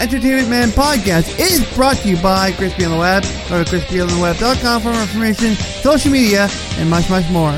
Entertainment Man podcast is brought to you by Crispy on the Web. Go to crispyontheweb.com for more information, social media, and much, much more.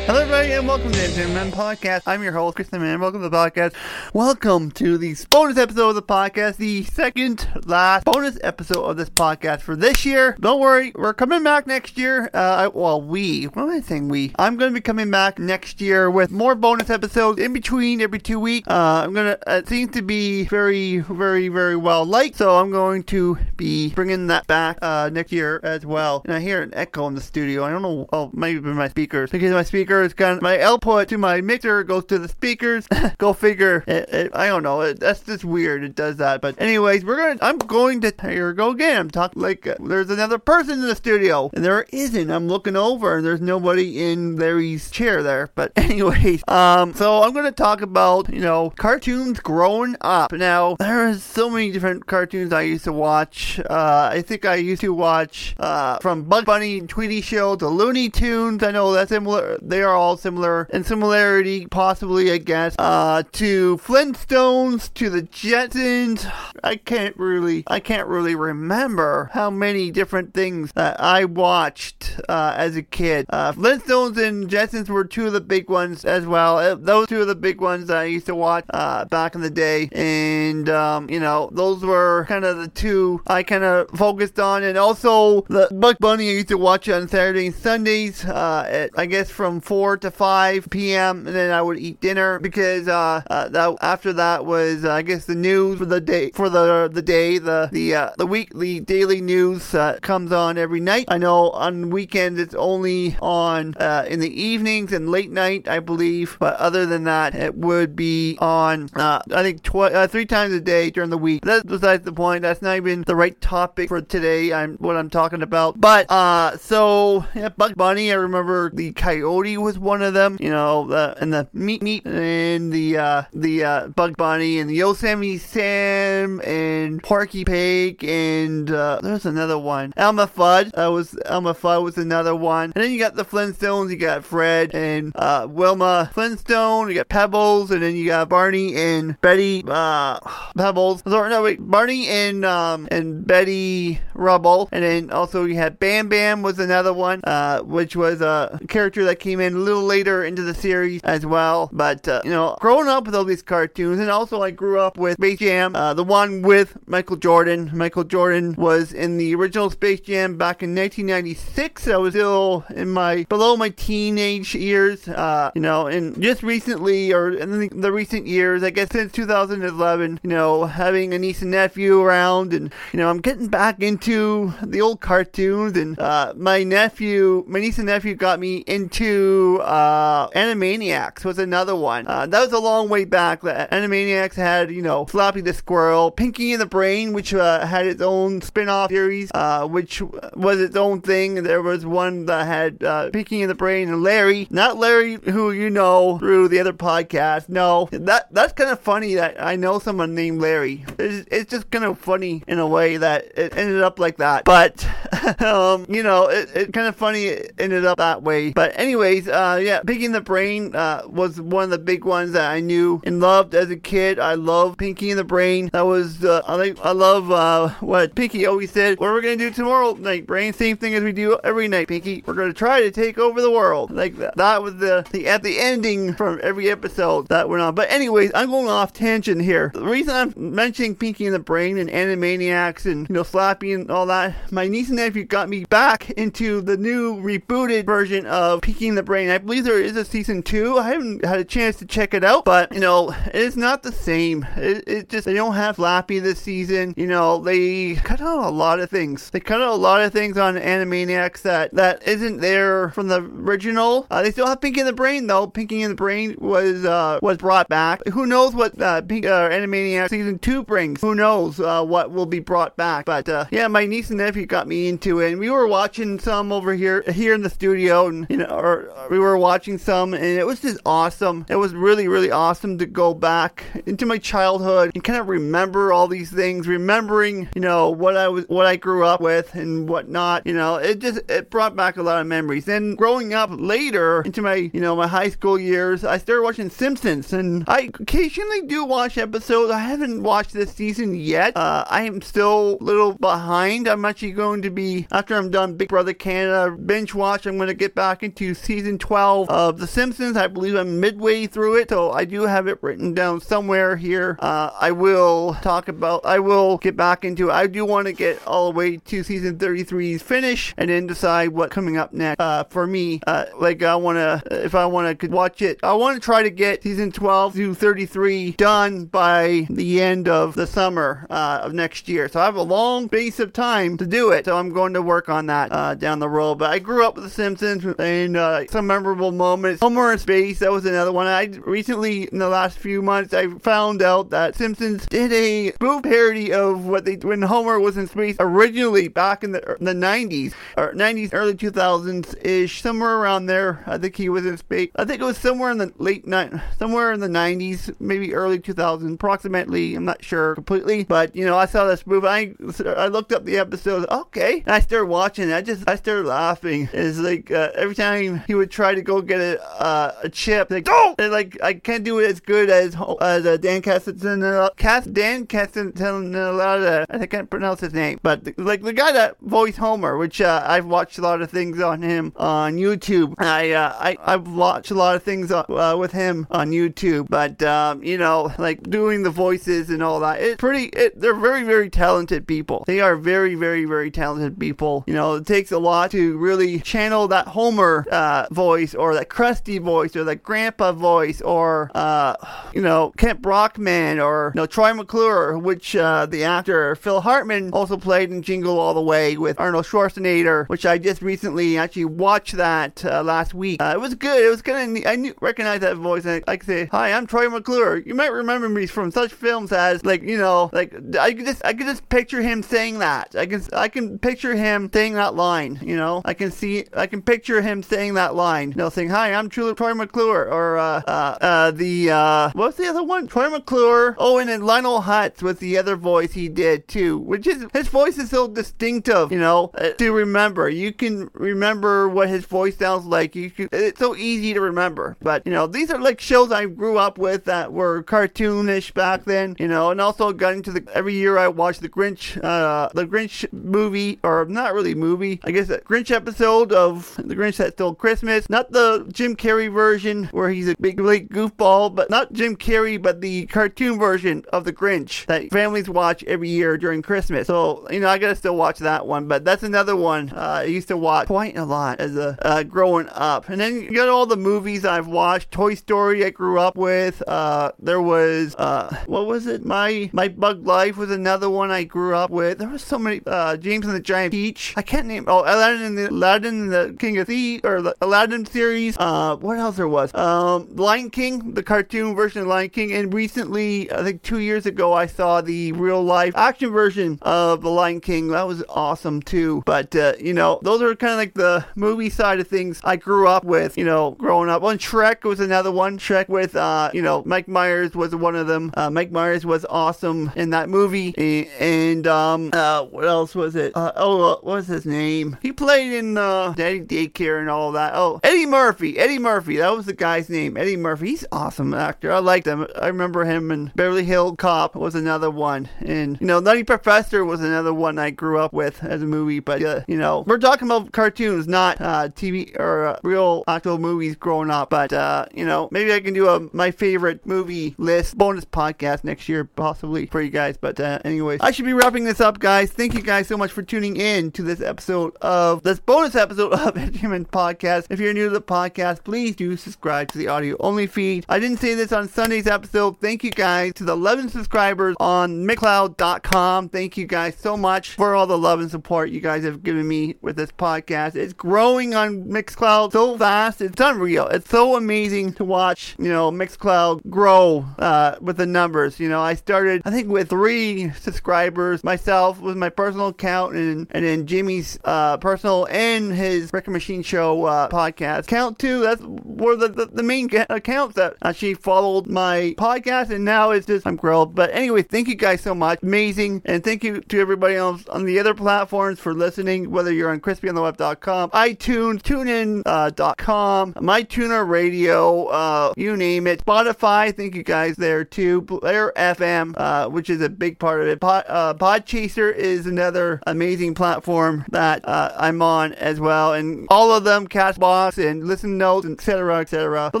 Hello, everybody, and welcome to the Man Podcast. I'm your host, Chris the Man. Welcome to the podcast. Welcome to the bonus episode of the podcast, the second last bonus episode of this podcast for this year. Don't worry, we're coming back next year. Uh, well, we. What am I saying? We. I'm going to be coming back next year with more bonus episodes in between every two weeks. Uh, I'm going to. It seems to be very, very, very well liked, so I'm going to be bringing that back uh, next year as well. And I hear an echo in the studio. I don't know. Oh, maybe my speakers because my speakers kind of my output to my mixer goes to the speakers. Go figure. It, it, I don't know. It, that's just weird. It does that. But anyways, we're gonna. I'm going to. Here we go again. I'm talking like uh, there's another person in the studio, and there isn't. I'm looking over, and there's nobody in Larry's chair there. But anyways, um, so I'm gonna talk about you know cartoons growing up. Now there are so many different cartoons I used to watch. Uh, I think I used to watch uh, from Bugs Bunny and Tweety Show to Looney Tunes. I know that's similar. They are all similar in similarity, possibly, I guess, uh, to Flintstones, to the Jetsons. I can't really, I can't really remember how many different things that I watched uh, as a kid. Uh, Flintstones and Jetsons were two of the big ones as well. Uh, those two of the big ones that I used to watch uh, back in the day, and um, you know, those were kind of the two I kind of focused on, and also the Bugs Bunny I used to watch on Saturday and Sundays. Uh, at, I guess from 4 to 5 p.m. and then I would eat dinner because uh, uh, that, after that was uh, I guess the news for the day for the the day the the uh, the weekly daily news comes on every night. I know on weekends it's only on uh, in the evenings and late night I believe, but other than that it would be on I think tw- three times a day during the week. That's besides the point. That's not even the right topic for today. I'm what I'm talking about. But uh, so yeah, Bugs Bunny. I remember the Coyote was one of them. You know, the, and the Meat Meat and the uh, the uh, Bug Bunny and the Yosemite Sam and Porky Pig and uh, there's another one. Elmer Fudd. That was Elmer Fudd was another one. And then you got the Flintstones. You got Fred and uh, Wilma Flintstone. You got Pebbles, and then you got Barney and Betty uh, Pebbles. Sorry, no wait, Barney and um and Betty Rubble, and then also you had Bam Bam was another one, uh, which was a character that came in a little later into the series as well. But uh, you know, growing up with all these cartoons, and also I grew up with Space Jam, uh, the one with Michael Jordan. Michael Jordan was in the original Space Jam back in 1996. I was still in my below my teenage years, uh, you know, and just recently or in the, the recent years, I guess since 2011, you know, having a niece and nephew around, and you know, I'm getting back into the old cartoons, and uh, my nephew, my niece and nephew got me into uh, Animaniacs was another one. Uh, that was a long way back. Animaniacs had, you know, Slappy the Squirrel, Pinky and the Brain, which uh, had its own spin-off series, uh, which was its own thing. There was one that had uh, Pinky and the Brain and Larry, not Larry who you know through the other podcast. No, that that's kind of funny that I know someone named Larry. It's, it's just kind of funny in a way that it ended up like that. But um, you know, it, it kind of funny it ended up that way. But anyways, uh, yeah, Pinky the Brain uh, was one of the big ones that I knew and loved as a kid. I love Pinky and the Brain. That was uh, I think I love uh, what Pinky always said. What are we gonna do tomorrow night, Brain? Same thing as we do every night, Pinky. We're gonna try to take over the world. Like that. That was the the at the ending from every episode that went on. But anyways, I'm going off tangent here. The reason I'm mentioning Pinky and the Brain and Animaniacs and you know Slappy and all that, my niece and nephew got me back into the new rebooted version of and the Brain. I believe there is a season two. I haven't had a chance to check it out, but you know, it's not the same. It, it just they don't have Slappy this season. You know, they cut out a lot of things. They cut out a lot of things on Animaniacs that that isn't there from the original. Uh, they still have Pinky in the Brain though. Pinky in the Brain was uh, was brought back. Who knows what uh, Pink, uh, Animaniacs season two brings? Who knows uh, what will be brought back? But uh, yeah, my niece and nephew got me into it, and we were watching some over here here in the studio, and you know, or we were watching some, and it was just awesome. It was really, really awesome to go back into my childhood and kind of remember all these things, remembering, you know, what I was, what I grew up with and whatnot. You know, it just it brought back a lot of memories. And growing up later into my, you know, my high school years, I started watching Simpsons, and I occasionally do watch episodes. I haven't watched this season yet. Uh, I am still a little behind. I'm actually going to be after I'm done Big Brother Canada binge watch. I'm going to get back into season 12 of The Simpsons. I believe I'm midway through it, so I do have it written down somewhere here. Uh, I will talk about. I will get back into. it. I do want to get all the way to season 33's finish, and then decide what coming up next. Uh, for me, uh, like I want to, if I want to watch it, I want to try to get season 12 to 33 done by the end of the summer uh, of next year. So I have a long base of time to do it. So I'm going to work on that uh, down the road. But I grew up with The Simpsons and uh, some memorable moments. Homer in Space, that was another one. I recently, in the last few months, I found out that Simpsons did a spoof parody of what they when Homer was in space originally back in the the 90s or 90s, early 2000s ish, somewhere around there. I think he was in space. I think it was somewhere in the late night, somewhere in the 90s, maybe early 2000s, approximately. I'm not sure completely, but you know, I saw this movie. I I looked up the episode. Okay, and I started watching. I just I started laughing. It's like uh, every time he would try to go get a uh, a chip, like don't. And like I can't do it as good as as uh, Dan Castellaneta. Cass Dan Castellaneta. I can't pronounce his name, but the, like the guy that voiced Homer, which uh, I've watched a lot of things on him on YouTube. I uh, I I've watched a lot of things uh with him on YouTube, but um, you know, like doing the voices and all that. It's pretty. It, they're very very talented people. They are very very very talented people. You know, it takes a lot to really channel that Homer uh, voice or that Krusty voice or that Grandpa voice or uh, you know Kent Brockman or you know Troy McClure, which uh, the actor Phil Hartman also played in Jingle All the Way with Arnold Schwarzenegger, which I just recently actually watched that uh, last week. Uh, it was good. It was kind of I knew recognize that voice. And I, I could say, "Hi, I'm Troy McClure." You might remember me from such films as like you know like I could just I could just picture him saying that. I can I can picture him saying that line. You know, I can see I can picture him saying that line. You know, saying, "Hi, I'm Troy McClure," or uh, uh, uh, the uh, what's the other one? Troy McClure. Oh, and then Lionel Hutz was the other voice he did too, which is his voice is so distinctive. You know, uh, to remember. You can remember what his voice sounds like. You can, it's so easy to remember. But you know, these are like shows I grew up with that were cartoonish back then. You know, and also got into the every year I watched the Grinch, uh, the Grinch movie, or not really movie. I guess a Grinch episode of the Grinch that stole Christmas. Not the Jim Carrey version where he's a big late goofball, but not Jim Carrey, but the cartoon version of the Grinch that families watch every year during Christmas. So you know, I gotta still watch that one. But that's another one uh, I used to watch quite a lot as a uh, growing up. And then you got all the movies I've watched. Toy Story I grew up with. Uh, there was uh, what was it? My My Bug Life was another one I grew up with. There was so many. Uh, James and the Giant Peach. I can't name. Oh, Aladdin and the Aladdin and the King of Thieves or the Aladdin series. Uh, what else there was? Um, Lion King, the cartoon version of Lion King, and recently, I think two years ago, I saw the real life action version of the Lion King. That was awesome too. But uh, you know, those are kind of like the movie side of things I grew up with. You know, growing up. Well, Shrek was another one. Shrek with uh, you know, Mike Myers was one of them. Uh, Mike Myers was awesome in that movie. And um, uh, what else was it? Uh, oh, uh, what was his name? He played in uh, Daddy Daycare and all that. Oh, Eddie Murphy. Eddie Murphy. That was the guy's name. Eddie Murphy. He's awesome actor. I liked him. I remember him in Beverly Hill Cop was another one. And you know, Nutty Professor was another one I grew up with as a movie. But uh, you know, we're talking about cartoons, not uh, TV or uh, real actual movies growing up. But uh, you know, maybe I can do a my favorite movie list bonus podcast next year, possibly for you guys. But uh, anyways, I should be wrapping this up, guys. Thank you guys so much for tuning in to this episode of this bonus episode of Entertainment Podcast. If you're new to the podcast, please do subscribe to the audio only feed. I didn't say this on Sunday's episode. Thank you guys to the 11 subscribers on Mixcloud.com. Thank you guys so much for all the love and support you guys have given me with this podcast. It's growing on Mixcloud so fast. It's unreal. It's so amazing to watch, you know, Mixcloud grow uh, with the numbers. You know, I started, I think, with three subscribers myself with my personal account and, and then Jimmy's uh, personal and his Record Machine Show uh, podcast. Count two, that's were the, the, the main accounts that actually followed my podcast, and now it's just I'm grilled. But anyway, thank you guys so much. Amazing. And thank you to everybody else on the other platforms for listening, whether you're on crispyontheweb.com, iTunes, TuneIn.com, uh, MyTuner Radio, uh, you name it. Spotify, thank you guys there too. Player FM, uh, which is a big part of it. Pod, uh, Podchaser is another amazing platform that uh, I'm on as well. And all of them, Castbox and Listen Notes, etc., etc. The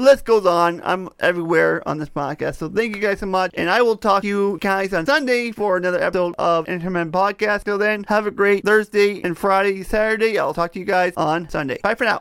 list goes on. I'm everywhere on this podcast. So thank you guys so much. And I will talk to you guys on Sunday for another episode of Entertainment Podcast. Till then, have a great Thursday and Friday, Saturday. I'll talk to you guys on Sunday. Bye for now.